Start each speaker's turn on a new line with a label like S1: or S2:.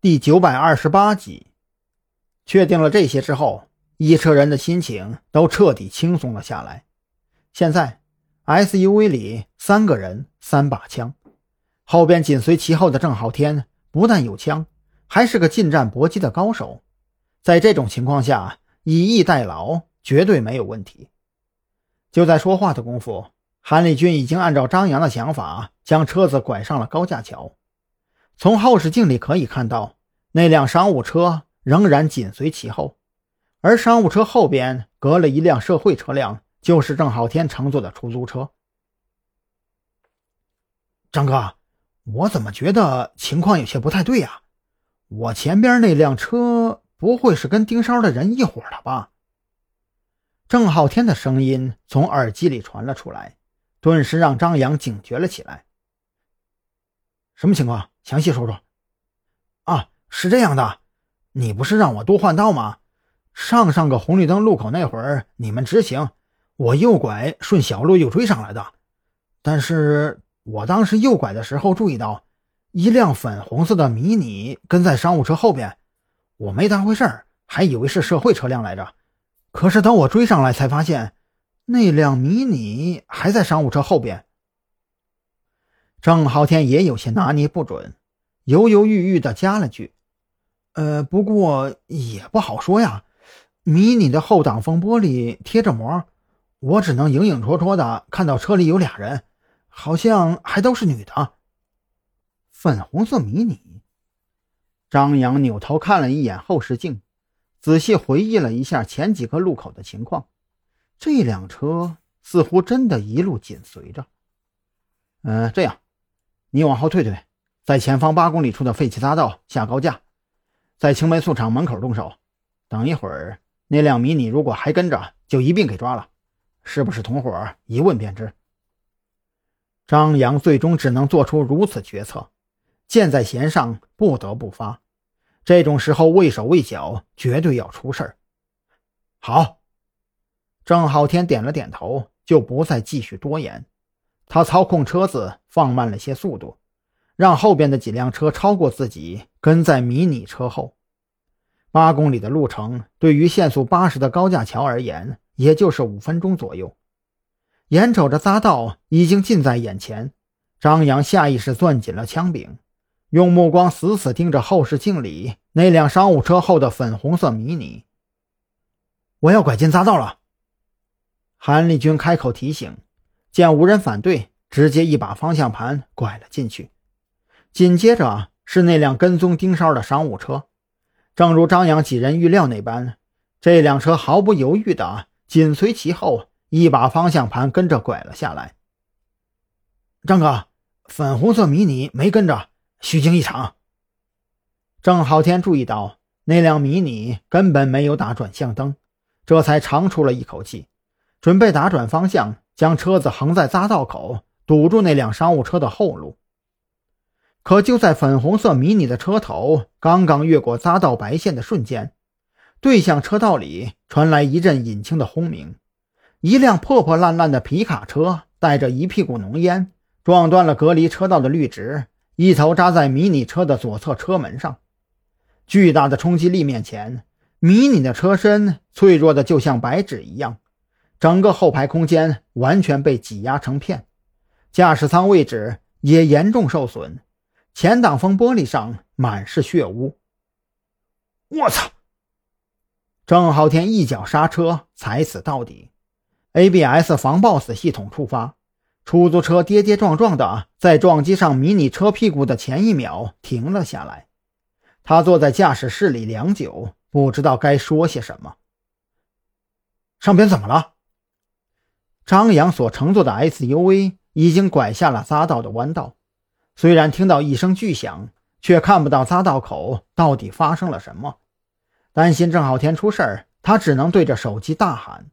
S1: 第九百二十八集。确定了这些之后，一车人的心情都彻底轻松了下来。现在，SUV 里三个人，三把枪，后边紧随其后的郑浩天不但有枪，还是个近战搏击的高手。在这种情况下，以逸待劳绝对没有问题。就在说话的功夫，韩立军已经按照张扬的想法，将车子拐上了高架桥。从后视镜里可以看到，那辆商务车仍然紧随其后，而商务车后边隔了一辆社会车辆，就是郑浩天乘坐的出租车。张哥，我怎么觉得情况有些不太对呀？我前边那辆车不会是跟盯梢的人一伙的吧？郑浩天的声音从耳机里传了出来，顿时让张扬警觉了起来。什么情况？详细说说。啊，是这样的，你不是让我多换道吗？上上个红绿灯路口那会儿，你们直行，我右拐顺小路又追上来的。但是我当时右拐的时候注意到。一辆粉红色的迷你跟在商务车后边，我没当回事儿，还以为是社会车辆来着。可是等我追上来，才发现那辆迷你还在商务车后边。郑浩天也有些拿捏不准，犹犹豫豫的加了句：“呃，不过也不好说呀。迷你的后挡风玻璃贴着膜，我只能影影绰绰的看到车里有俩人，好像还都是女的。”粉红色迷你。张扬扭头看了一眼后视镜，仔细回忆了一下前几个路口的情况。这辆车似乎真的一路紧随着。嗯，这样，你往后退退，在前方八公里处的废弃匝道下高架，在青霉素厂门口动手。等一会儿，那辆迷你如果还跟着，就一并给抓了。是不是同伙，一问便知。张扬最终只能做出如此决策。箭在弦上，不得不发。这种时候畏手畏脚，绝对要出事儿。好，郑浩天点了点头，就不再继续多言。他操控车子放慢了些速度，让后边的几辆车超过自己，跟在迷你车后。八公里的路程，对于限速八十的高架桥而言，也就是五分钟左右。眼瞅着匝道已经近在眼前，张扬下意识攥紧了枪柄。用目光死死盯着后视镜里那辆商务车后的粉红色迷你。我要拐进匝道了。韩立军开口提醒，见无人反对，直接一把方向盘拐了进去。紧接着是那辆跟踪盯梢的商务车，正如张扬几人预料那般，这辆车毫不犹豫地紧随其后，一把方向盘跟着拐了下来。张哥，粉红色迷你没跟着。虚惊一场。郑浩天注意到那辆迷你根本没有打转向灯，这才长出了一口气，准备打转方向，将车子横在匝道口，堵住那辆商务车的后路。可就在粉红色迷你的车头刚刚越过匝道白线的瞬间，对向车道里传来一阵引擎的轰鸣，一辆破破烂烂的皮卡车带着一屁股浓烟，撞断了隔离车道的绿植。一头扎在迷你车的左侧车门上，巨大的冲击力面前，迷你的车身脆弱的就像白纸一样，整个后排空间完全被挤压成片，驾驶舱位置也严重受损，前挡风玻璃上满是血污。我操！郑浩天一脚刹车，踩死到底，ABS 防抱死系统触发。出租车跌跌撞撞的在撞击上迷你车屁股的前一秒停了下来，他坐在驾驶室里良久，不知道该说些什么。上边怎么了？张扬所乘坐的 SUV 已经拐下了匝道的弯道，虽然听到一声巨响，却看不到匝道口到底发生了什么。担心郑浩天出事儿，他只能对着手机大喊。